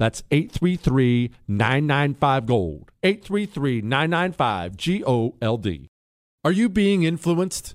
That's 833 995 Gold. 833 995 G O L D. Are you being influenced?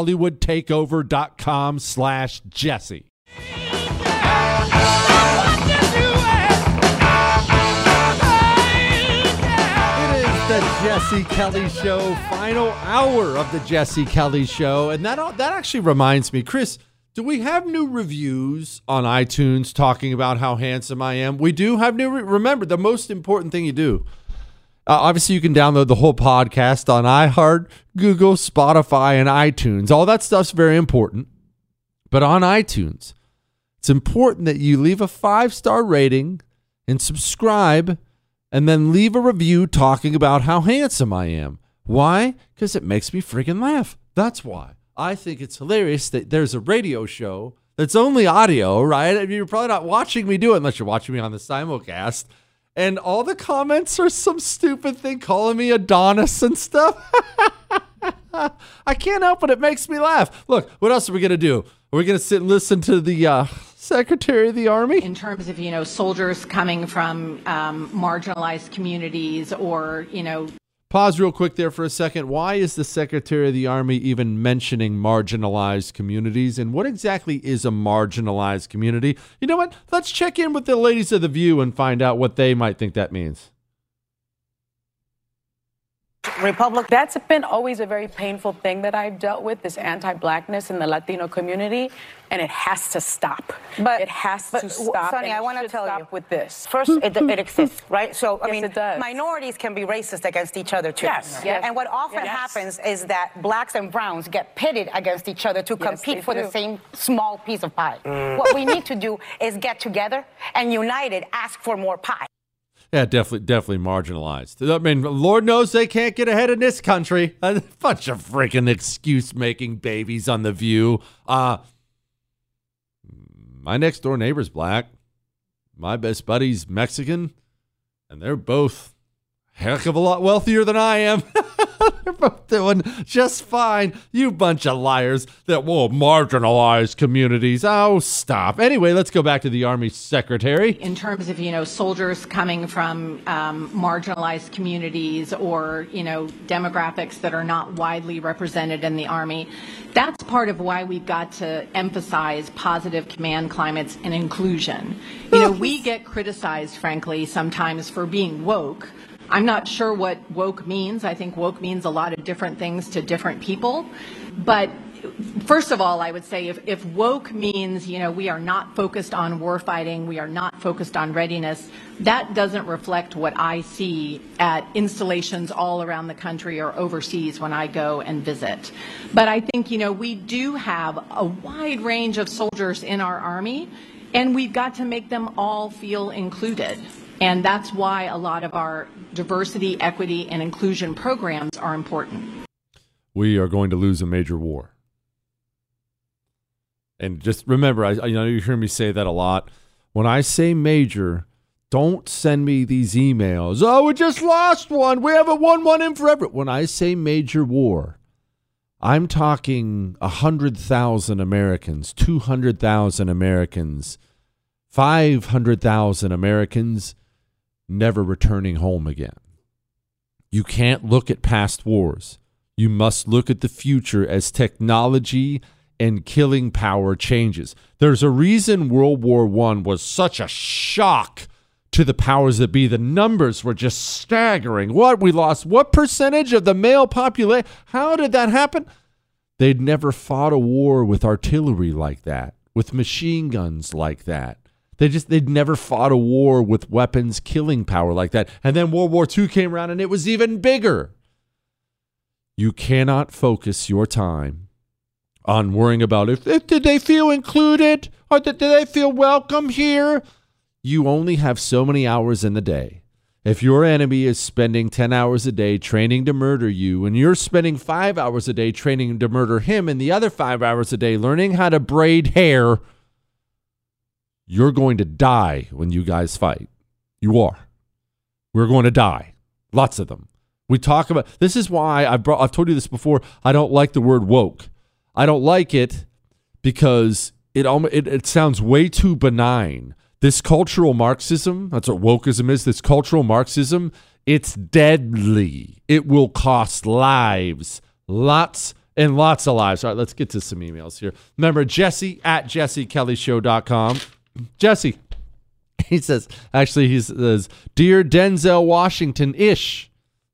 hollywoodtakeover.com slash jesse. It is the Jesse Kelly Show, final hour of the Jesse Kelly Show. And that, that actually reminds me, Chris, do we have new reviews on iTunes talking about how handsome I am? We do have new. Re- remember, the most important thing you do. Uh, obviously, you can download the whole podcast on iHeart, Google, Spotify, and iTunes. All that stuff's very important. But on iTunes, it's important that you leave a five star rating and subscribe and then leave a review talking about how handsome I am. Why? Because it makes me freaking laugh. That's why. I think it's hilarious that there's a radio show that's only audio, right? I mean, you're probably not watching me do it unless you're watching me on the simulcast. And all the comments are some stupid thing calling me Adonis and stuff. I can't help it. It makes me laugh. Look, what else are we to do? Are we to sit and listen to the uh, Secretary of the Army? in terms of you know soldiers coming from um, marginalized communities or you know Pause real quick there for a second. Why is the Secretary of the Army even mentioning marginalized communities? And what exactly is a marginalized community? You know what? Let's check in with the ladies of The View and find out what they might think that means. Republic. That's been always a very painful thing that I've dealt with, this anti-blackness in the Latino community, and it has to stop. But it has but, to stop. Sonny, I want to tell stop you with this. First, it, it exists, right? So I Yes, mean, it does. minorities can be racist against each other too. Yes, yes. And what often Yes. happens is that blacks and browns get pitted against each other to compete for the same small piece of pie. Mm. What we need to do is get together and united ask for more pie. Yeah, definitely, definitely marginalized. I mean, Lord knows they can't get ahead in this country. A bunch of freaking excuse-making babies on the View. Uh, my next door neighbor's black. My best buddy's Mexican, and they're both heck of a lot wealthier than I am. They're both doing just fine. You bunch of liars that will marginalize communities. Oh, stop. Anyway, let's go back to the Army Secretary. in terms of you know soldiers coming from um, marginalized communities or you know demographics that are not widely represented in the army that's part of why we've got to emphasize positive command climates and inclusion you know we get criticized frankly sometimes for being woke i'm not sure what woke means i think woke means a lot of different things to different people but first of all, I would say if, if woke means, you know, we are not focused on warfighting, we are not focused on readiness, that doesn't reflect what I see at installations all around the country or overseas when I go and visit. But I think, you know, we do have a wide range of soldiers in our Army, and we've got to make them all feel included. And that's why a lot of our diversity, equity, and inclusion programs are important. We are going to lose a major war. And just remember, I, I know you hear me say that a lot. When I say major, don't send me these emails. Oh, we just lost one. We haven't won one in forever. When I say major war, I'm talking 100,000 Americans, 200,000 Americans, 500,000 Americans never returning home again. You can't look at past wars. You must look at the future as technology and killing power changes. There's a reason World War I was such a shock to the powers that be. The numbers were just staggering. What we lost, what percentage of the male population? How did that happen? They'd never fought a war with artillery like that, with machine guns like that. They just they'd never fought a war with weapons killing power like that. And then World War II came around and it was even bigger. You cannot focus your time on worrying about if, if did they feel included or did, did they feel welcome here. You only have so many hours in the day. If your enemy is spending 10 hours a day training to murder you, and you're spending five hours a day training to murder him, and the other five hours a day learning how to braid hair, you're going to die when you guys fight. You are. We're going to die. Lots of them. We talk about this is why I've brought I've told you this before. I don't like the word woke. I don't like it because it it, it sounds way too benign. This cultural Marxism, that's what wokeism is, this cultural Marxism, it's deadly. It will cost lives. Lots and lots of lives. All right, let's get to some emails here. Remember, Jesse at jessekellyshow.com. Jesse, he says, actually, he says, Dear Denzel Washington ish.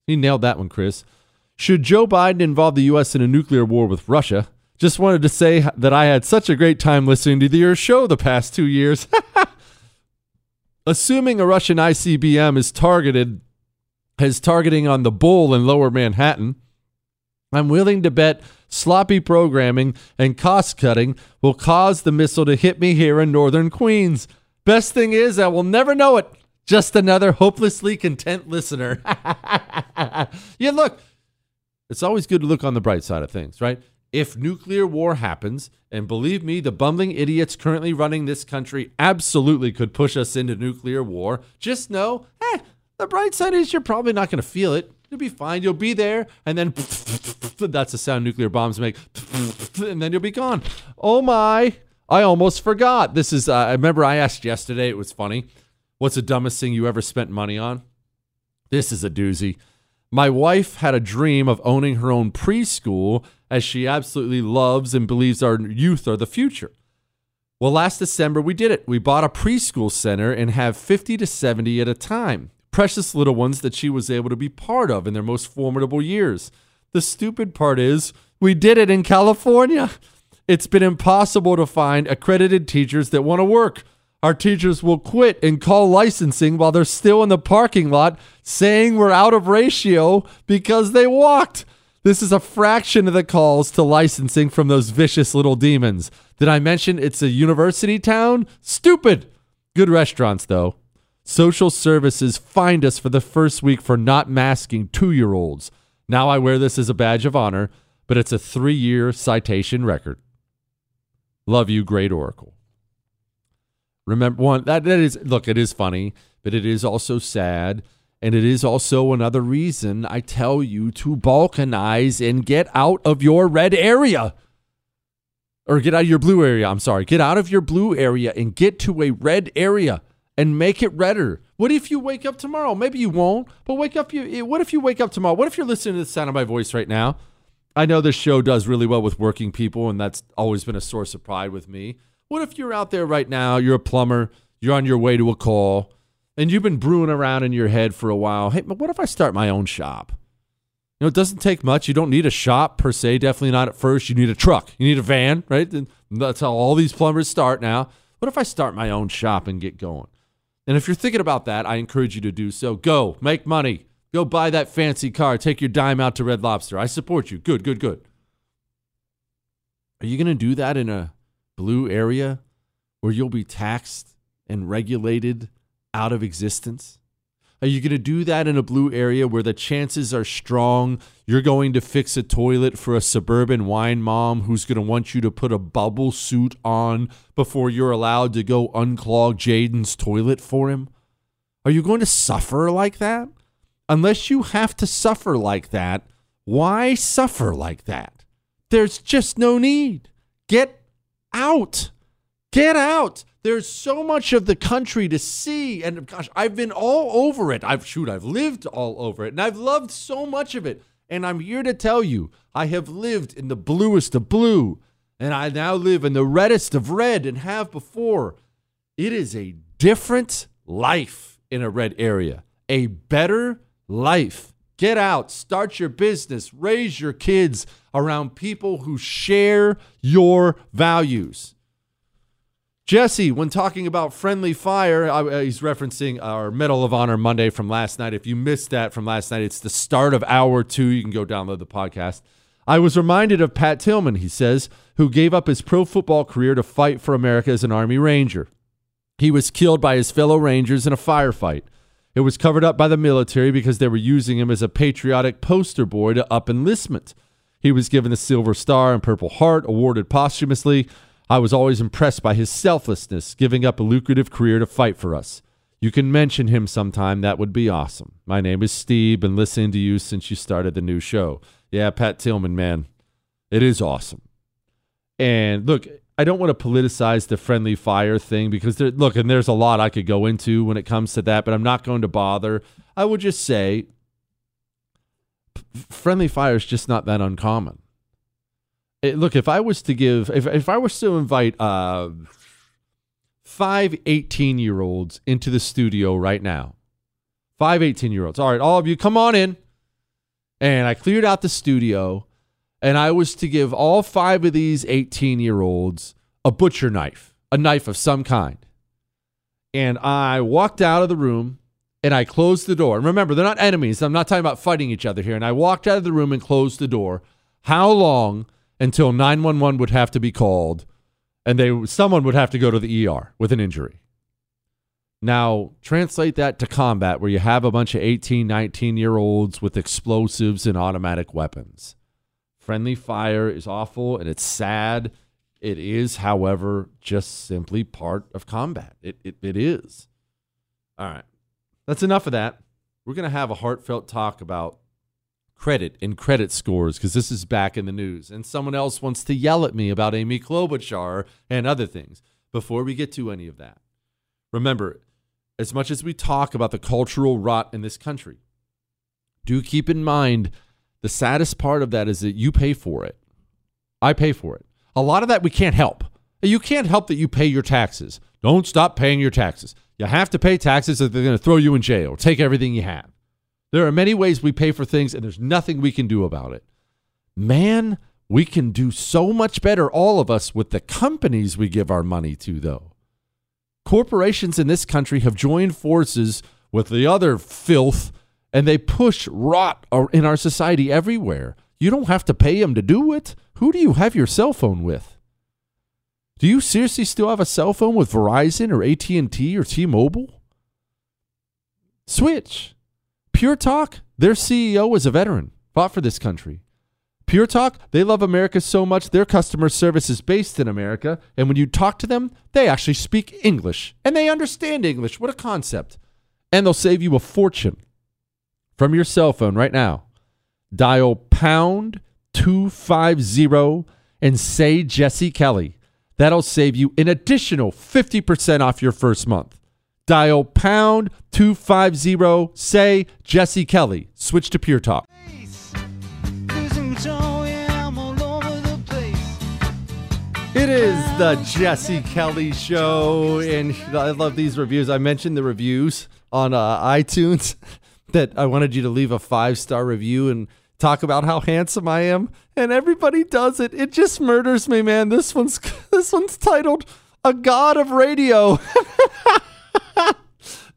He nailed that one, Chris. Should Joe Biden involve the U.S. in a nuclear war with Russia? Just wanted to say that I had such a great time listening to your show the past two years. Assuming a Russian ICBM is targeted, is targeting on the bull in lower Manhattan, I'm willing to bet sloppy programming and cost cutting will cause the missile to hit me here in northern Queens. Best thing is, I will never know it. Just another hopelessly content listener. yeah, look, it's always good to look on the bright side of things, right? If nuclear war happens, and believe me, the bumbling idiots currently running this country absolutely could push us into nuclear war, just know, eh, the bright side is you're probably not going to feel it. You'll be fine. You'll be there, and then that's the sound nuclear bombs make, and then you'll be gone. Oh my! I almost forgot. This is. Uh, I remember I asked yesterday. It was funny. What's the dumbest thing you ever spent money on? This is a doozy. My wife had a dream of owning her own preschool as she absolutely loves and believes our youth are the future. Well, last December we did it. We bought a preschool center and have 50 to 70 at a time. Precious little ones that she was able to be part of in their most formidable years. The stupid part is we did it in California. It's been impossible to find accredited teachers that want to work. Our teachers will quit and call licensing while they're still in the parking lot saying we're out of ratio because they walked. This is a fraction of the calls to licensing from those vicious little demons. Did I mention it's a university town? Stupid. Good restaurants, though. Social services fined us for the first week for not masking two year olds. Now I wear this as a badge of honor, but it's a three year citation record. Love you, great Oracle. Remember one that that is look, it is funny, but it is also sad. And it is also another reason I tell you to balkanize and get out of your red area. Or get out of your blue area. I'm sorry. Get out of your blue area and get to a red area and make it redder. What if you wake up tomorrow? Maybe you won't, but wake up. You, eh, what if you wake up tomorrow? What if you're listening to the sound of my voice right now? I know this show does really well with working people, and that's always been a source of pride with me. What if you're out there right now? You're a plumber. You're on your way to a call and you've been brewing around in your head for a while. Hey, what if I start my own shop? You know, it doesn't take much. You don't need a shop per se. Definitely not at first. You need a truck. You need a van, right? And that's how all these plumbers start now. What if I start my own shop and get going? And if you're thinking about that, I encourage you to do so. Go, make money. Go buy that fancy car. Take your dime out to Red Lobster. I support you. Good, good, good. Are you going to do that in a blue area where you'll be taxed and regulated out of existence? Are you going to do that in a blue area where the chances are strong you're going to fix a toilet for a suburban wine mom who's going to want you to put a bubble suit on before you're allowed to go unclog Jaden's toilet for him? Are you going to suffer like that? Unless you have to suffer like that, why suffer like that? There's just no need. Get out. Get out. There's so much of the country to see. And gosh, I've been all over it. I've shoot, I've lived all over it. And I've loved so much of it. And I'm here to tell you, I have lived in the bluest of blue. And I now live in the reddest of red and have before. It is a different life in a red area, a better life. Get out, start your business, raise your kids around people who share your values. Jesse, when talking about friendly fire, uh, he's referencing our Medal of Honor Monday from last night. If you missed that from last night, it's the start of hour two. You can go download the podcast. I was reminded of Pat Tillman, he says, who gave up his pro football career to fight for America as an Army Ranger. He was killed by his fellow Rangers in a firefight. It was covered up by the military because they were using him as a patriotic poster boy to up enlistment. He was given the Silver Star and Purple Heart, awarded posthumously, I was always impressed by his selflessness, giving up a lucrative career to fight for us. You can mention him sometime. That would be awesome. My name is Steve. Been listening to you since you started the new show. Yeah, Pat Tillman, man, it is awesome. And look, I don't want to politicize the friendly fire thing because there, look, and there's a lot I could go into when it comes to that, but I'm not going to bother. I would just say, friendly fire is just not that uncommon it, look, if I was to give, if, if I was to invite uh, five 18 year olds into the studio right now, five 18 year olds, all right, all of you come on in. And I cleared out the studio, and I was to give all five of these 18 year olds a butcher knife, a knife of some kind. And I walked out of the room and I closed the door. And remember, they're not enemies. I'm not talking about fighting each other here. And I walked out of the room and closed the door. How long until 911 would have to be called and they someone would have to go to the ER with an injury. Now, translate that to combat where you have a bunch of 18, 19 year olds with explosives and automatic weapons. Friendly fire is awful and it's sad. It is, however, just simply part of combat. It, it, it is. All right. That's enough of that. We're going to have a heartfelt talk about credit and credit scores because this is back in the news. And someone else wants to yell at me about Amy Klobuchar and other things. Before we get to any of that, remember, as much as we talk about the cultural rot in this country, do keep in mind the saddest part of that is that you pay for it. I pay for it. A lot of that we can't help. You can't help that you pay your taxes. Don't stop paying your taxes. You have to pay taxes or they're going to throw you in jail take everything you have. There are many ways we pay for things, and there's nothing we can do about it. Man, we can do so much better, all of us, with the companies we give our money to, though. Corporations in this country have joined forces with the other filth, and they push rot in our society everywhere. You don't have to pay them to do it. Who do you have your cell phone with? Do you seriously still have a cell phone with Verizon or AT&T or T-Mobile? Switch. Pure Talk, their CEO is a veteran, fought for this country. Pure Talk, they love America so much, their customer service is based in America. And when you talk to them, they actually speak English and they understand English. What a concept. And they'll save you a fortune. from your cell phone right now. Dial pound 250 and say Jesse Kelly. That'll save you an additional 50% off your first month. Dial pound 250, say Jesse Kelly. Switch to Pure Talk. It is the Jesse Kelly Show, and I love these reviews. I mentioned the reviews on uh, iTunes that I wanted you to leave a five star review and talk about how handsome I am, and everybody does it. It just murders me, man. This one's this one's titled "A God of Radio."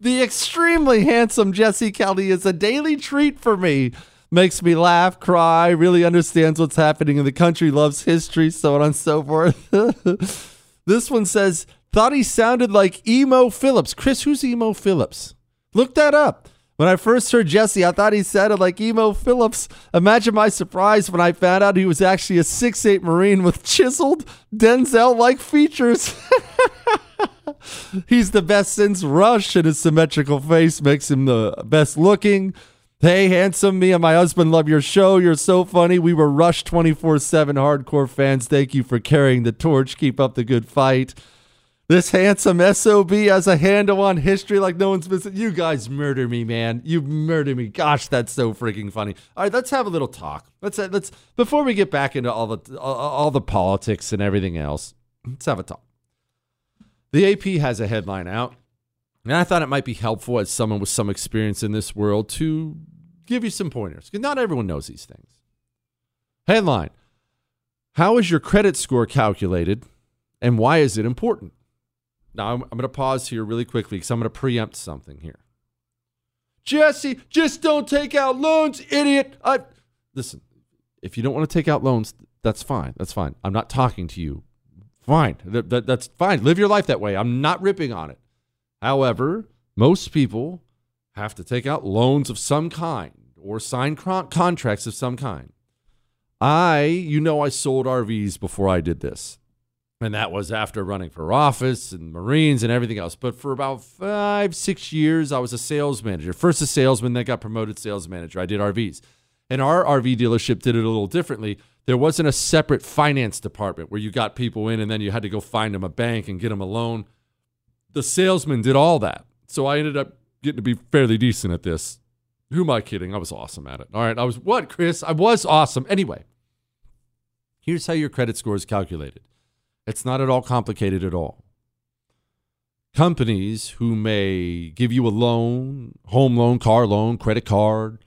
the extremely handsome Jesse Kelly is a daily treat for me makes me laugh, cry, really understands what's happening in the country, loves history, so on and so forth. this one says, thought he sounded like Emo Philips. Chris, who's Emo Philips? Look that up. When I first heard Jesse, I thought he sounded like Emo Philips. Imagine my surprise when I found out he was actually a six-eight Marine with chiseled Denzel like features. He's the best since Rush, and his symmetrical face makes him the best looking. Hey, handsome, me and my husband love your show. You're so funny. We were Rush 24 7 hardcore fans. Thank you for carrying the torch. Keep up the good fight. This handsome SOB has a handle on history like no one's missing. You guys murder me, man. You murder me. Gosh, that's so freaking funny. All right, let's have a little talk. Let's uh, let's before we get back into all the all the politics and everything else. Let's have a talk. The AP has a headline out, and I thought it might be helpful as someone with some experience in this world to give you some pointers because not everyone knows these things. Headline How is your credit score calculated and why is it important? Now, I'm, I'm going to pause here really quickly because I'm going to preempt something here. Jesse, just don't take out loans, idiot. I, listen, if you don't want to take out loans, that's fine. That's fine. I'm not talking to you. Fine. That, that, that's fine. Live your life that way. I'm not ripping on it. However, most people have to take out loans of some kind or sign contracts of some kind. I, you know, I sold RVs before I did this. And that was after running for office and Marines and everything else. But for about five, six years, I was a sales manager. First a salesman, then got promoted sales manager. I did RVs. And our RV dealership did it a little differently. There wasn't a separate finance department where you got people in and then you had to go find them a bank and get them a loan. The salesman did all that. So I ended up getting to be fairly decent at this. Who am I kidding? I was awesome at it. All right. I was what, Chris? I was awesome. Anyway, here's how your credit score is calculated it's not at all complicated at all. Companies who may give you a loan, home loan, car loan, credit card,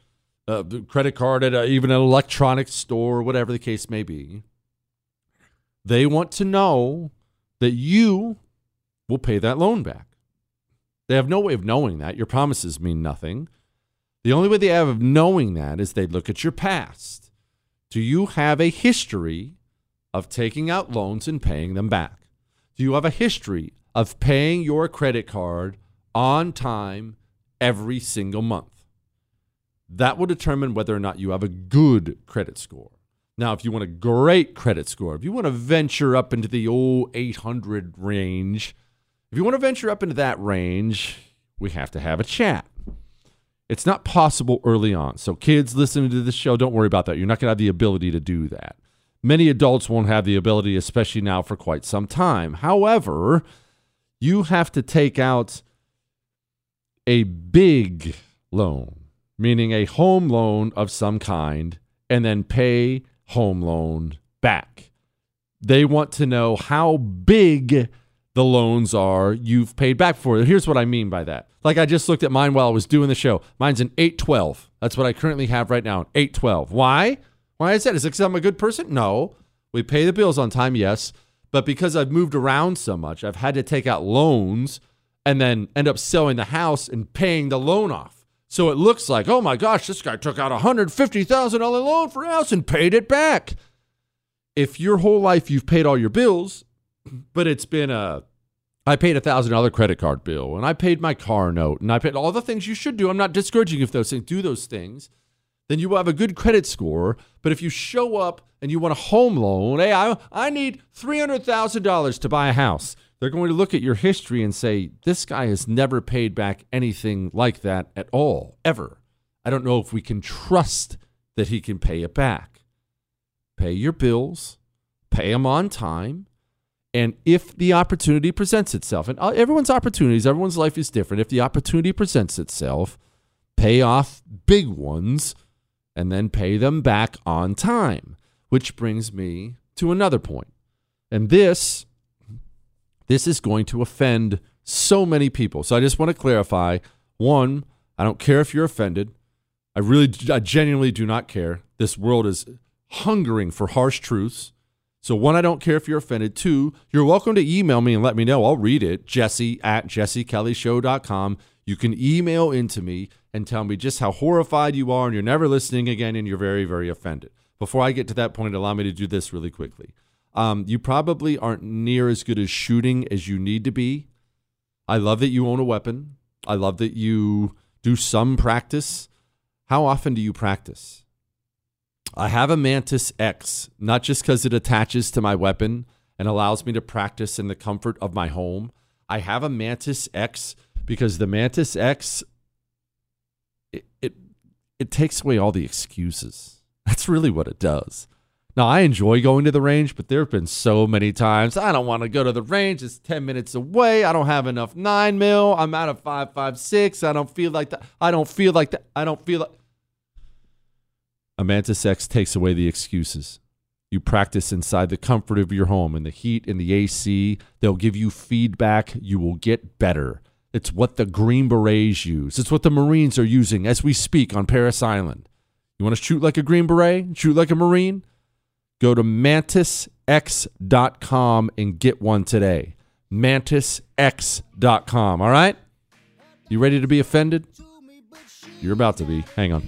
uh, credit card at a, even an electronics store, whatever the case may be, they want to know that you will pay that loan back. They have no way of knowing that. Your promises mean nothing. The only way they have of knowing that is they look at your past. Do you have a history of taking out loans and paying them back? Do you have a history of paying your credit card on time every single month? That will determine whether or not you have a good credit score. Now, if you want a great credit score, if you want to venture up into the old 800 range, if you want to venture up into that range, we have to have a chat. It's not possible early on. So, kids listening to this show, don't worry about that. You're not going to have the ability to do that. Many adults won't have the ability, especially now for quite some time. However, you have to take out a big loan, meaning a home loan of some kind, and then pay home loan back. They want to know how big the loans are you've paid back for. Here's what I mean by that. Like I just looked at mine while I was doing the show. Mine's an 812. That's what I currently have right now, 812. Why? Why is that? Is it because I'm a good person? No. We pay the bills on time, yes. But because I've moved around so much, I've had to take out loans and then end up selling the house and paying the loan off. So it looks like, oh my gosh, this guy took out a $150,000 loan for a house and paid it back. If your whole life you've paid all your bills but it's been a I paid a thousand dollar credit card bill and I paid my car note and I paid all the things you should do. I'm not discouraging if those things do those things. Then you will have a good credit score. But if you show up and you want a home loan, hey, I, I need three hundred thousand dollars to buy a house. They're going to look at your history and say, this guy has never paid back anything like that at all, ever. I don't know if we can trust that he can pay it back. Pay your bills, pay them on time. And if the opportunity presents itself, and uh, everyone's opportunities, everyone's life is different. If the opportunity presents itself, pay off big ones and then pay them back on time. Which brings me to another point. And this this is going to offend so many people. So I just want to clarify, one, I don't care if you're offended. I really I genuinely do not care. This world is hungering for harsh truths. So one, I don't care if you're offended. Two, you're welcome to email me and let me know. I'll read it. Jesse at jessekellyshow.com. You can email into me and tell me just how horrified you are and you're never listening again and you're very, very offended. Before I get to that point, allow me to do this really quickly. Um, you probably aren't near as good as shooting as you need to be. I love that you own a weapon. I love that you do some practice. How often do you practice? I have a Mantis X, not just because it attaches to my weapon and allows me to practice in the comfort of my home. I have a Mantis X because the Mantis X it, it it takes away all the excuses. That's really what it does. Now I enjoy going to the range, but there have been so many times I don't want to go to the range. It's ten minutes away. I don't have enough nine mil. I'm out of five five six. I don't feel like that. I don't feel like that. I don't feel like. A Mantis X takes away the excuses. You practice inside the comfort of your home in the heat in the AC. They'll give you feedback. You will get better. It's what the Green Berets use. It's what the Marines are using as we speak on Parris Island. You want to shoot like a Green Beret? Shoot like a Marine? Go to mantisx.com and get one today. Mantisx.com. All right? You ready to be offended? You're about to be. Hang on.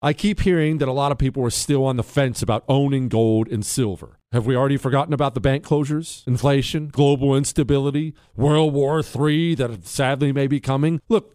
I keep hearing that a lot of people are still on the fence about owning gold and silver. Have we already forgotten about the bank closures, inflation, global instability, World War III that sadly may be coming? Look,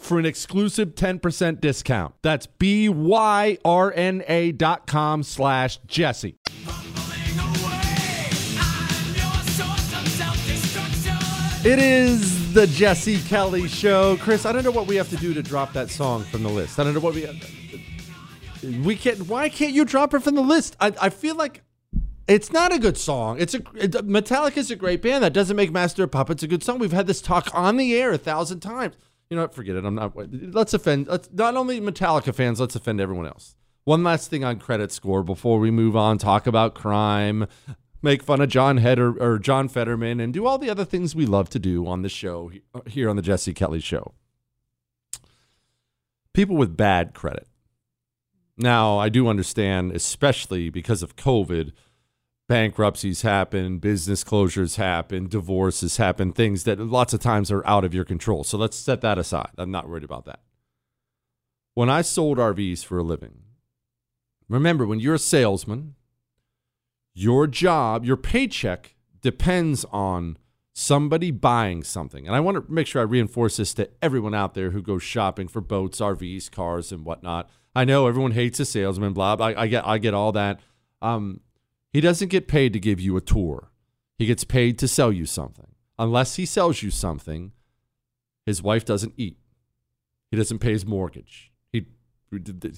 for an exclusive 10% discount. That's B-Y-R-N-A dot com slash Jesse. It is the Jesse Kelly Show. Chris, I don't know what we have to do to drop that song from the list. I don't know what we we can't. Why can't you drop it from the list? I, I feel like it's not a good song. It's a it, Metallica's a great band. That doesn't make Master of Puppets a good song. We've had this talk on the air a thousand times. You know what? Forget it. I'm not. Let's offend. Let's not only Metallica fans. Let's offend everyone else. One last thing on credit score before we move on. Talk about crime, make fun of John Heder or John Fetterman, and do all the other things we love to do on the show uh, here on the Jesse Kelly Show. People with bad credit. Now, I do understand, especially because of COVID, bankruptcies happen, business closures happen, divorces happen, things that lots of times are out of your control. So let's set that aside. I'm not worried about that. When I sold RVs for a living, remember when you're a salesman, your job, your paycheck depends on somebody buying something. And I want to make sure I reinforce this to everyone out there who goes shopping for boats, RVs, cars, and whatnot. I know everyone hates a salesman, blah. blah. I, I get, I get all that. Um, he doesn't get paid to give you a tour. He gets paid to sell you something. Unless he sells you something, his wife doesn't eat. He doesn't pay his mortgage. He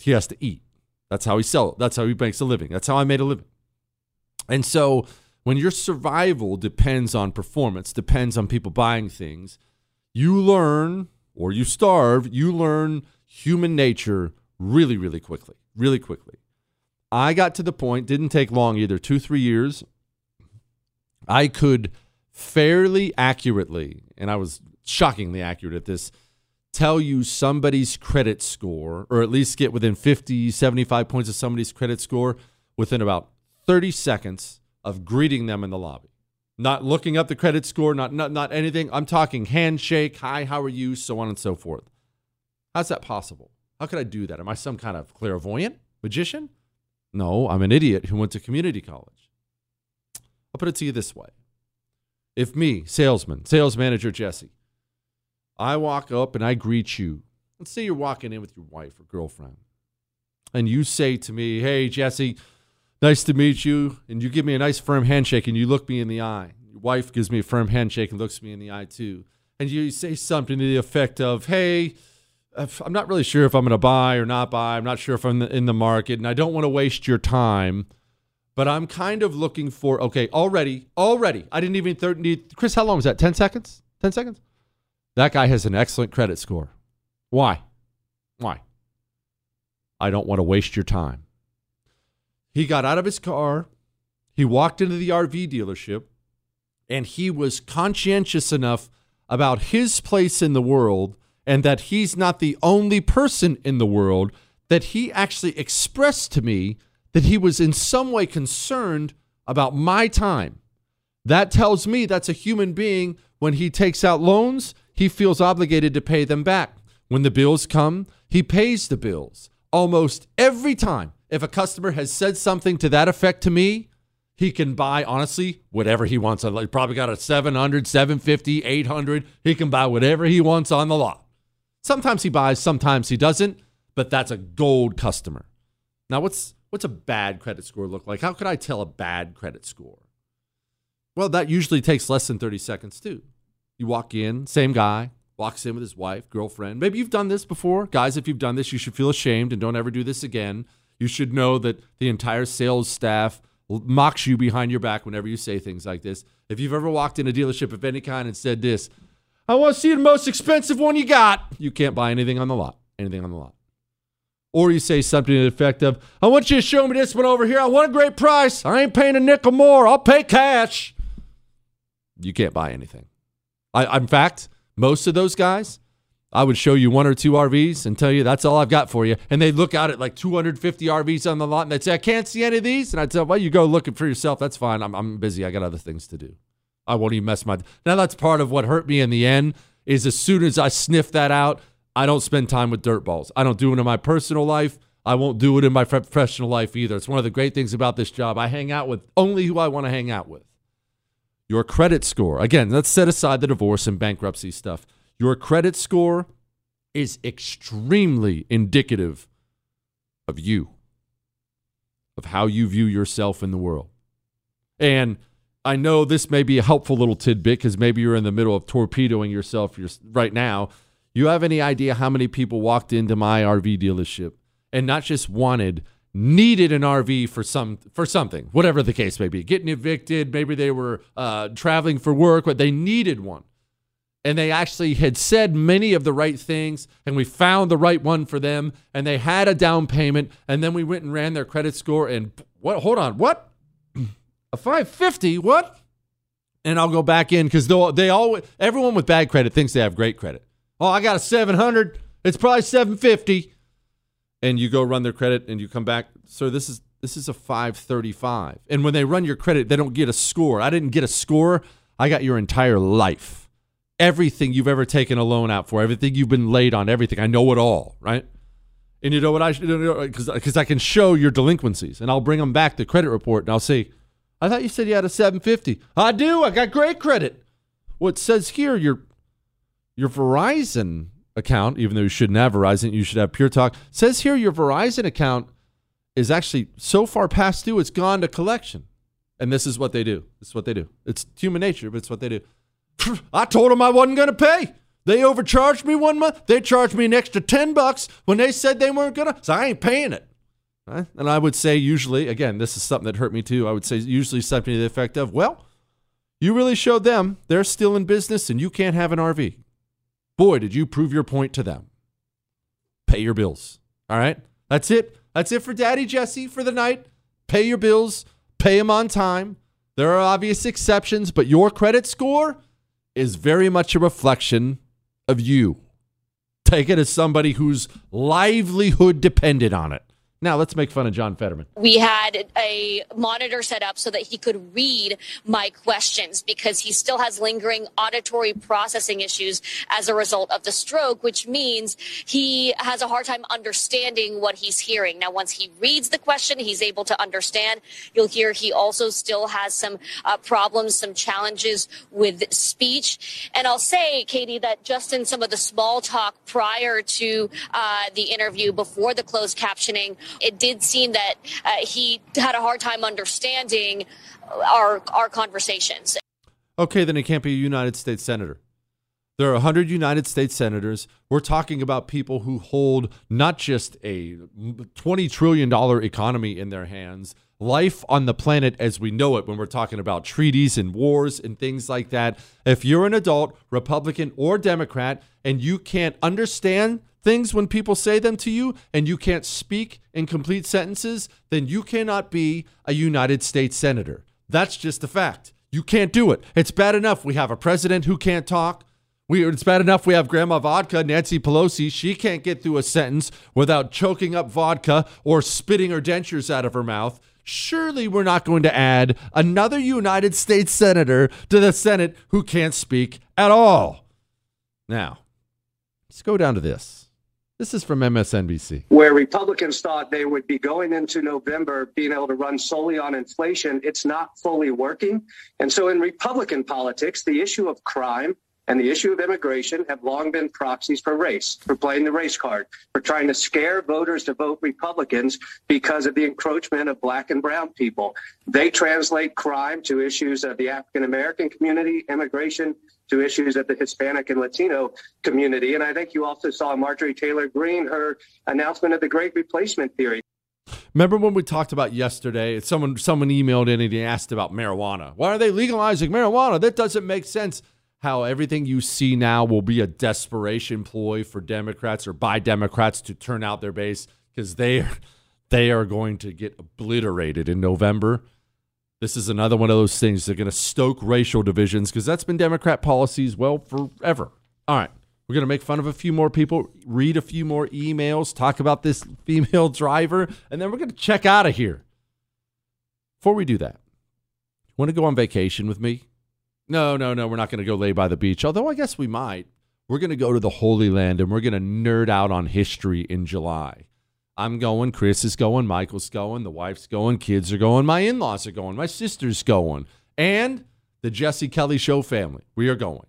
he has to eat. That's how he sell. That's how he makes a living. That's how I made a living. And so when your survival depends on performance, depends on people buying things, you learn or you starve, you learn human nature really, really quickly. Really quickly. I got to the point, didn't take long either, two, three years. I could fairly accurately, and I was shockingly accurate at this, tell you somebody's credit score, or at least get within 50, 75 points of somebody's credit score within about 30 seconds of greeting them in the lobby. Not looking up the credit score, not, not, not anything. I'm talking handshake, hi, how are you, so on and so forth. How's that possible? How could I do that? Am I some kind of clairvoyant magician? No, I'm an idiot who went to community college. I'll put it to you this way. If me, salesman, sales manager Jesse, I walk up and I greet you, let's say you're walking in with your wife or girlfriend, and you say to me, Hey, Jesse, nice to meet you. And you give me a nice firm handshake and you look me in the eye. Your wife gives me a firm handshake and looks me in the eye too. And you say something to the effect of, Hey, I'm not really sure if I'm going to buy or not buy. I'm not sure if I'm in the market, and I don't want to waste your time. But I'm kind of looking for okay. Already, already, I didn't even th- need Chris. How long was that? Ten seconds. Ten seconds. That guy has an excellent credit score. Why? Why? I don't want to waste your time. He got out of his car. He walked into the RV dealership, and he was conscientious enough about his place in the world and that he's not the only person in the world, that he actually expressed to me that he was in some way concerned about my time. That tells me that's a human being. When he takes out loans, he feels obligated to pay them back. When the bills come, he pays the bills. Almost every time, if a customer has said something to that effect to me, he can buy honestly whatever he wants. He probably got a 700, 750, 800. He can buy whatever he wants on the lot. Sometimes he buys, sometimes he doesn't, but that's a gold customer. Now, what's what's a bad credit score look like? How could I tell a bad credit score? Well, that usually takes less than 30 seconds, too. You walk in, same guy, walks in with his wife, girlfriend. Maybe you've done this before. Guys, if you've done this, you should feel ashamed and don't ever do this again. You should know that the entire sales staff mocks you behind your back whenever you say things like this. If you've ever walked in a dealership of any kind and said this, I want to see the most expensive one you got, you can't buy anything on the lot. Anything on the lot. Or you say something to the effect of, I want you to show me this one over here. I want a great price. I ain't paying a nickel more. I'll pay cash. You can't buy anything. I, in fact, most of those guys, I would show you one or two RVs and tell you that's all I've got for you. And they'd look out at like 250 RVs on the lot and they'd say, I can't see any of these. And I'd say, Well, you go looking for yourself. That's fine. I'm, I'm busy. I got other things to do. I won't even mess my. Now, that's part of what hurt me in the end is as soon as I sniff that out, I don't spend time with dirt balls. I don't do it in my personal life. I won't do it in my professional life either. It's one of the great things about this job. I hang out with only who I want to hang out with. Your credit score. Again, let's set aside the divorce and bankruptcy stuff. Your credit score is extremely indicative of you, of how you view yourself in the world. And I know this may be a helpful little tidbit because maybe you're in the middle of torpedoing yourself right now you have any idea how many people walked into my RV dealership and not just wanted, needed an RV for some for something, whatever the case may be, getting evicted, maybe they were uh, traveling for work, but they needed one, and they actually had said many of the right things, and we found the right one for them, and they had a down payment, and then we went and ran their credit score, and what? Hold on, what? A 550? What? And I'll go back in because they all everyone with bad credit thinks they have great credit. Oh, I got a 700. It's probably 750. And you go run their credit and you come back. sir. this is this is a 535. And when they run your credit, they don't get a score. I didn't get a score. I got your entire life. Everything you've ever taken a loan out for, everything you've been late on, everything. I know it all, right? And you know what I should Because because I can show your delinquencies and I'll bring them back the credit report and I'll say, I thought you said you had a 750. I do. I got great credit. What well, says here you're your Verizon account, even though you shouldn't have Verizon, you should have Pure Talk, says here your Verizon account is actually so far past due, it's gone to collection. And this is what they do. This is what they do. It's human nature, but it's what they do. I told them I wasn't going to pay. They overcharged me one month. They charged me an extra 10 bucks when they said they weren't going to. So I ain't paying it. And I would say, usually, again, this is something that hurt me too. I would say, usually something to the effect of, well, you really showed them they're still in business and you can't have an RV. Boy, did you prove your point to them. Pay your bills. All right? That's it. That's it for Daddy Jesse for the night. Pay your bills, pay them on time. There are obvious exceptions, but your credit score is very much a reflection of you. Take it as somebody whose livelihood depended on it. Now let's make fun of John Fetterman. We had a monitor set up so that he could read my questions because he still has lingering auditory processing issues as a result of the stroke, which means he has a hard time understanding what he's hearing. Now, once he reads the question, he's able to understand. You'll hear he also still has some uh, problems, some challenges with speech. And I'll say, Katie, that just in some of the small talk prior to uh, the interview before the closed captioning, it did seem that uh, he had a hard time understanding our our conversations. Okay, then he can't be a United States senator. There are 100 United States senators. We're talking about people who hold not just a $20 trillion economy in their hands, life on the planet as we know it when we're talking about treaties and wars and things like that. If you're an adult, Republican or Democrat, and you can't understand things when people say them to you and you can't speak in complete sentences, then you cannot be a United States Senator. That's just a fact. You can't do it. It's bad enough we have a president who can't talk. We, it's bad enough we have Grandma Vodka, Nancy Pelosi. She can't get through a sentence without choking up vodka or spitting her dentures out of her mouth. Surely we're not going to add another United States Senator to the Senate who can't speak at all. Now, let's go down to this. This is from MSNBC. Where Republicans thought they would be going into November being able to run solely on inflation, it's not fully working. And so in Republican politics, the issue of crime and the issue of immigration have long been proxies for race, for playing the race card, for trying to scare voters to vote Republicans because of the encroachment of black and brown people. They translate crime to issues of the African American community, immigration to issues of the Hispanic and Latino community. And I think you also saw Marjorie Taylor Greene, her announcement of the great replacement theory. Remember when we talked about yesterday? Someone someone emailed in and he asked about marijuana. Why are they legalizing marijuana? That doesn't make sense. How everything you see now will be a desperation ploy for Democrats or by Democrats to turn out their base because they they are going to get obliterated in November. This is another one of those things. They're going to stoke racial divisions because that's been Democrat policies well forever. All right. We're going to make fun of a few more people, read a few more emails, talk about this female driver, and then we're going to check out of here. Before we do that, want to go on vacation with me? No, no, no. We're not going to go lay by the beach, although I guess we might. We're going to go to the Holy Land and we're going to nerd out on history in July. I'm going, Chris is going, Michael's going, the wife's going, kids are going, my in laws are going, my sister's going, and the Jesse Kelly Show family. We are going.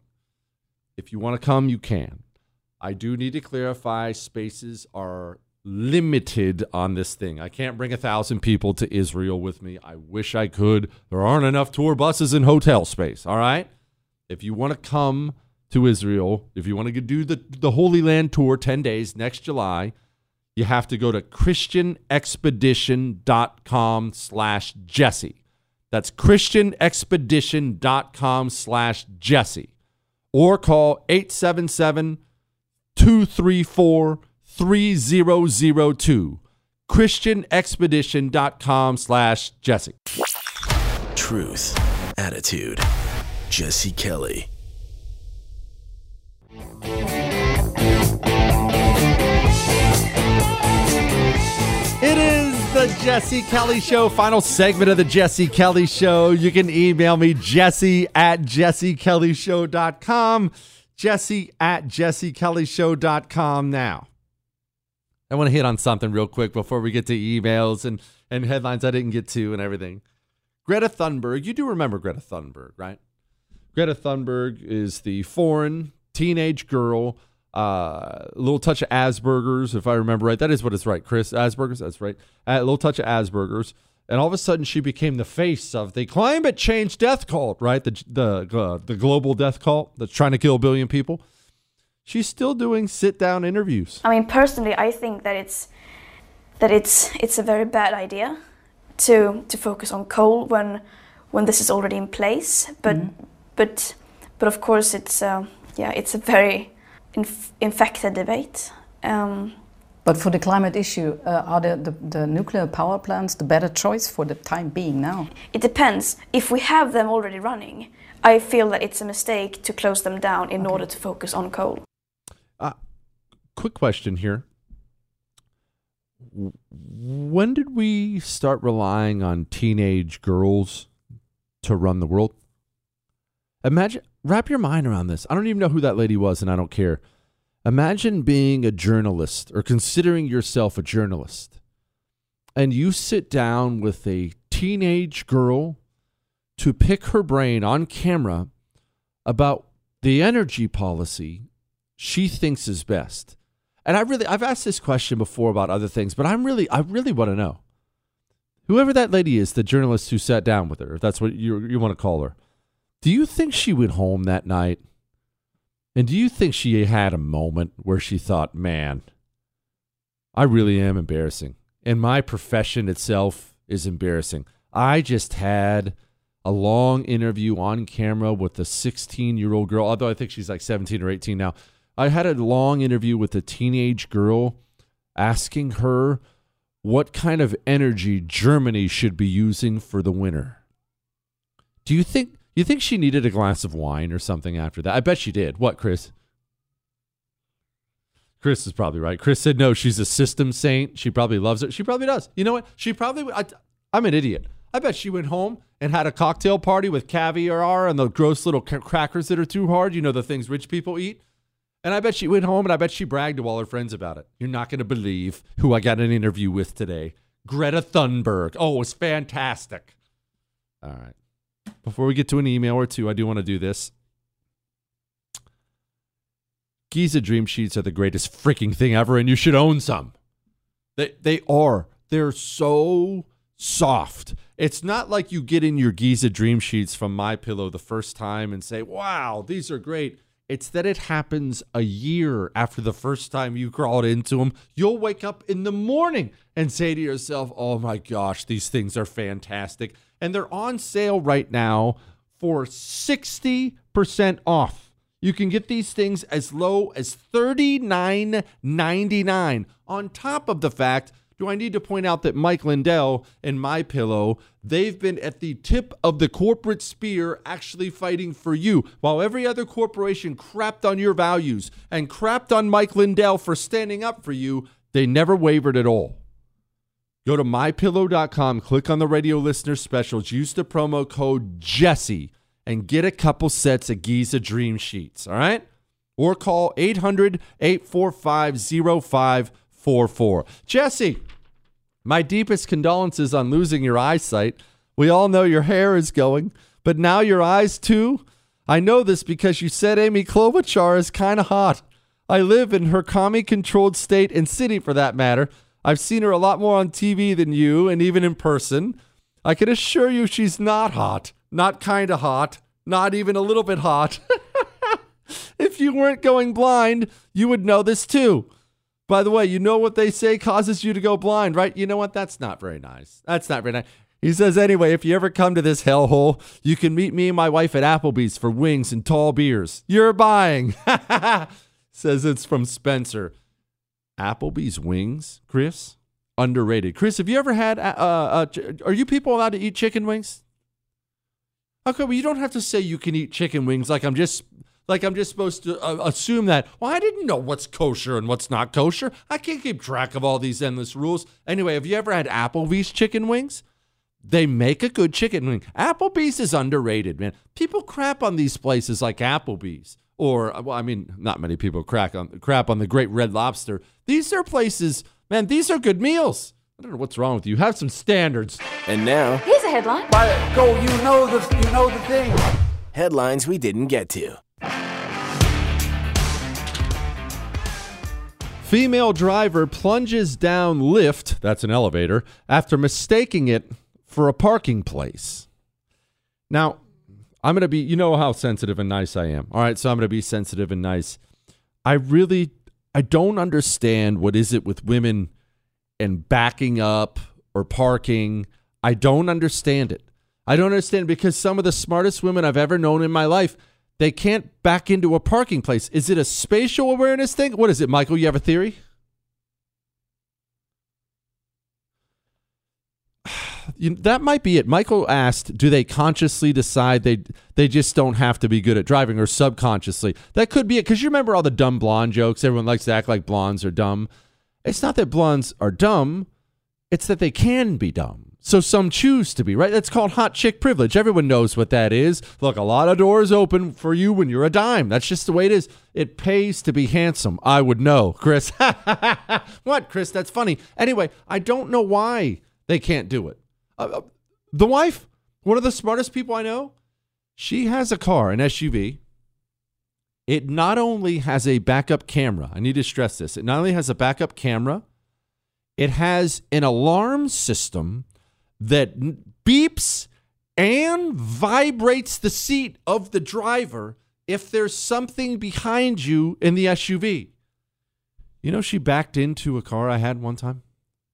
If you want to come, you can. I do need to clarify spaces are limited on this thing. I can't bring a thousand people to Israel with me. I wish I could. There aren't enough tour buses and hotel space. All right. If you want to come to Israel, if you want to do the, the Holy Land tour 10 days next July, you have to go to christianexpedition.com slash Jesse. That's christianexpedition.com slash Jesse or call 877 234 3002. ChristianExpedition.com slash Jesse. Truth, attitude, Jesse Kelly. Jesse Kelly Show, final segment of the Jesse Kelly Show. You can email me, jesse at jessekellyshow.com. Jesse at jessekellyshow.com now. I want to hit on something real quick before we get to emails and, and headlines I didn't get to and everything. Greta Thunberg, you do remember Greta Thunberg, right? Greta Thunberg is the foreign teenage girl uh, a little touch of Asperger's, if I remember right. That is what it's right, Chris. Asperger's, that's right. A little touch of Asperger's. And all of a sudden, she became the face of the climate change death cult, right? The the uh, the global death cult that's trying to kill a billion people. She's still doing sit down interviews. I mean, personally, I think that it's that it's it's a very bad idea to to focus on coal when when this is already in place. But mm-hmm. but but of course, it's uh, yeah, it's a very inf- infected debate. Um, but for the climate issue, uh, are the, the, the, nuclear power plants the better choice for the time being now? It depends. If we have them already running, I feel that it's a mistake to close them down in okay. order to focus on coal. Uh, quick question here. When did we start relying on teenage girls to run the world? Imagine, wrap your mind around this. I don't even know who that lady was, and I don't care. Imagine being a journalist or considering yourself a journalist, and you sit down with a teenage girl to pick her brain on camera about the energy policy she thinks is best. And I really, I've asked this question before about other things, but I'm really, I really want to know. Whoever that lady is, the journalist who sat down with her, if that's what you you want to call her, do you think she went home that night? And do you think she had a moment where she thought, man, I really am embarrassing. And my profession itself is embarrassing. I just had a long interview on camera with a 16 year old girl, although I think she's like 17 or 18 now. I had a long interview with a teenage girl asking her what kind of energy Germany should be using for the winter. Do you think you think she needed a glass of wine or something after that? I bet she did. What, Chris? Chris is probably right. Chris said no. She's a system saint. She probably loves it. She probably does. You know what? She probably. I, I'm an idiot. I bet she went home and had a cocktail party with caviar and the gross little crackers that are too hard. You know the things rich people eat. And I bet she went home and I bet she bragged to all her friends about it. You're not going to believe who I got an interview with today. Greta Thunberg. Oh, it was fantastic. All right before we get to an email or two, I do want to do this. Giza Dream Sheets are the greatest freaking thing ever, and you should own some. They they are. They're so soft. It's not like you get in your Giza Dream Sheets from My Pillow the first time and say, "Wow, these are great." It's that it happens a year after the first time you crawled into them. You'll wake up in the morning and say to yourself, "Oh my gosh, these things are fantastic." And they're on sale right now for 60% off. You can get these things as low as $39.99 on top of the fact do I need to point out that Mike Lindell and My Pillow, they've been at the tip of the corporate spear actually fighting for you. While every other corporation crapped on your values and crapped on Mike Lindell for standing up for you, they never wavered at all. Go to mypillow.com, click on the radio listener specials, use the promo code Jesse and get a couple sets of Giza Dream Sheets, all right? Or call 800 845 0544. Jesse, my deepest condolences on losing your eyesight. We all know your hair is going, but now your eyes too? I know this because you said Amy Klobuchar is kind of hot. I live in her commie controlled state and city for that matter. I've seen her a lot more on TV than you and even in person. I can assure you she's not hot. Not kind of hot. Not even a little bit hot. if you weren't going blind, you would know this too. By the way, you know what they say causes you to go blind, right? You know what? That's not very nice. That's not very nice. He says, anyway, if you ever come to this hellhole, you can meet me and my wife at Applebee's for wings and tall beers. You're buying. says it's from Spencer. Applebee's wings, Chris? Underrated. Chris, have you ever had, uh, uh, are you people allowed to eat chicken wings? Okay, well, you don't have to say you can eat chicken wings like I'm just like I'm just supposed to uh, assume that. Well, I didn't know what's kosher and what's not kosher. I can't keep track of all these endless rules. Anyway, have you ever had Applebee's chicken wings? They make a good chicken wing. Applebee's is underrated, man. People crap on these places like Applebee's, or uh, well, I mean, not many people crack on crap on the Great Red Lobster. These are places, man. These are good meals. I don't know what's wrong with you. Have some standards. And now, Here's a headline. go, you know the you know the thing. headlines we didn't get to. Female driver plunges down lift, that's an elevator, after mistaking it for a parking place. Now, I'm going to be, you know how sensitive and nice I am. All right, so I'm going to be sensitive and nice. I really, I don't understand what is it with women and backing up or parking. I don't understand it. I don't understand because some of the smartest women I've ever known in my life, they can't back into a parking place. Is it a spatial awareness thing? What is it, Michael? You have a theory? You, that might be it. Michael asked, "Do they consciously decide they they just don't have to be good at driving, or subconsciously?" That could be it. Because you remember all the dumb blonde jokes. Everyone likes to act like blondes are dumb. It's not that blondes are dumb; it's that they can be dumb. So some choose to be, right? That's called hot chick privilege. Everyone knows what that is. Look, a lot of doors open for you when you're a dime. That's just the way it is. It pays to be handsome. I would know, Chris. what, Chris? That's funny. Anyway, I don't know why they can't do it. Uh, uh, the wife, one of the smartest people I know, she has a car, an SUV. It not only has a backup camera, I need to stress this. It not only has a backup camera, it has an alarm system that beeps and vibrates the seat of the driver if there's something behind you in the SUV. You know, she backed into a car I had one time.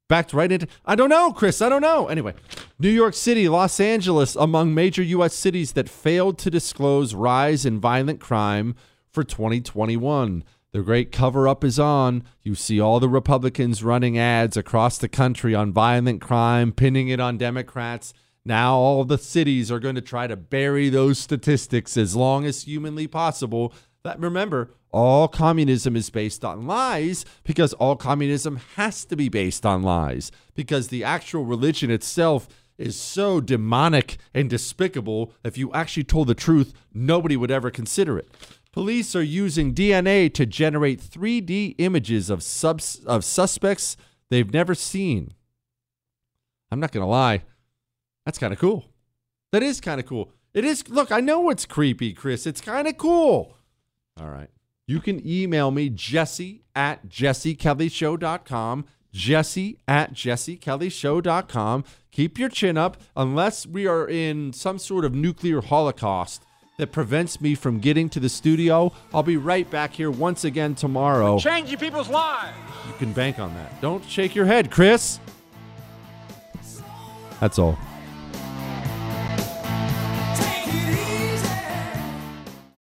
Backed right into. I don't know, Chris. I don't know. Anyway, New York City, Los Angeles, among major U.S. cities that failed to disclose rise in violent crime for 2021. The great cover up is on. You see all the Republicans running ads across the country on violent crime, pinning it on Democrats. Now all the cities are going to try to bury those statistics as long as humanly possible. That remember, all communism is based on lies because all communism has to be based on lies because the actual religion itself is so demonic and despicable. If you actually told the truth, nobody would ever consider it. Police are using DNA to generate 3D images of subs- of suspects they've never seen. I'm not going to lie. That's kind of cool. That is kind of cool. It is look, I know it's creepy, Chris. It's kind of cool. All right. You can email me, jesse at jessekellyshow.com. Jesse at jessekellyshow.com. Keep your chin up unless we are in some sort of nuclear holocaust that prevents me from getting to the studio. I'll be right back here once again tomorrow. Changing people's lives. You can bank on that. Don't shake your head, Chris. That's all.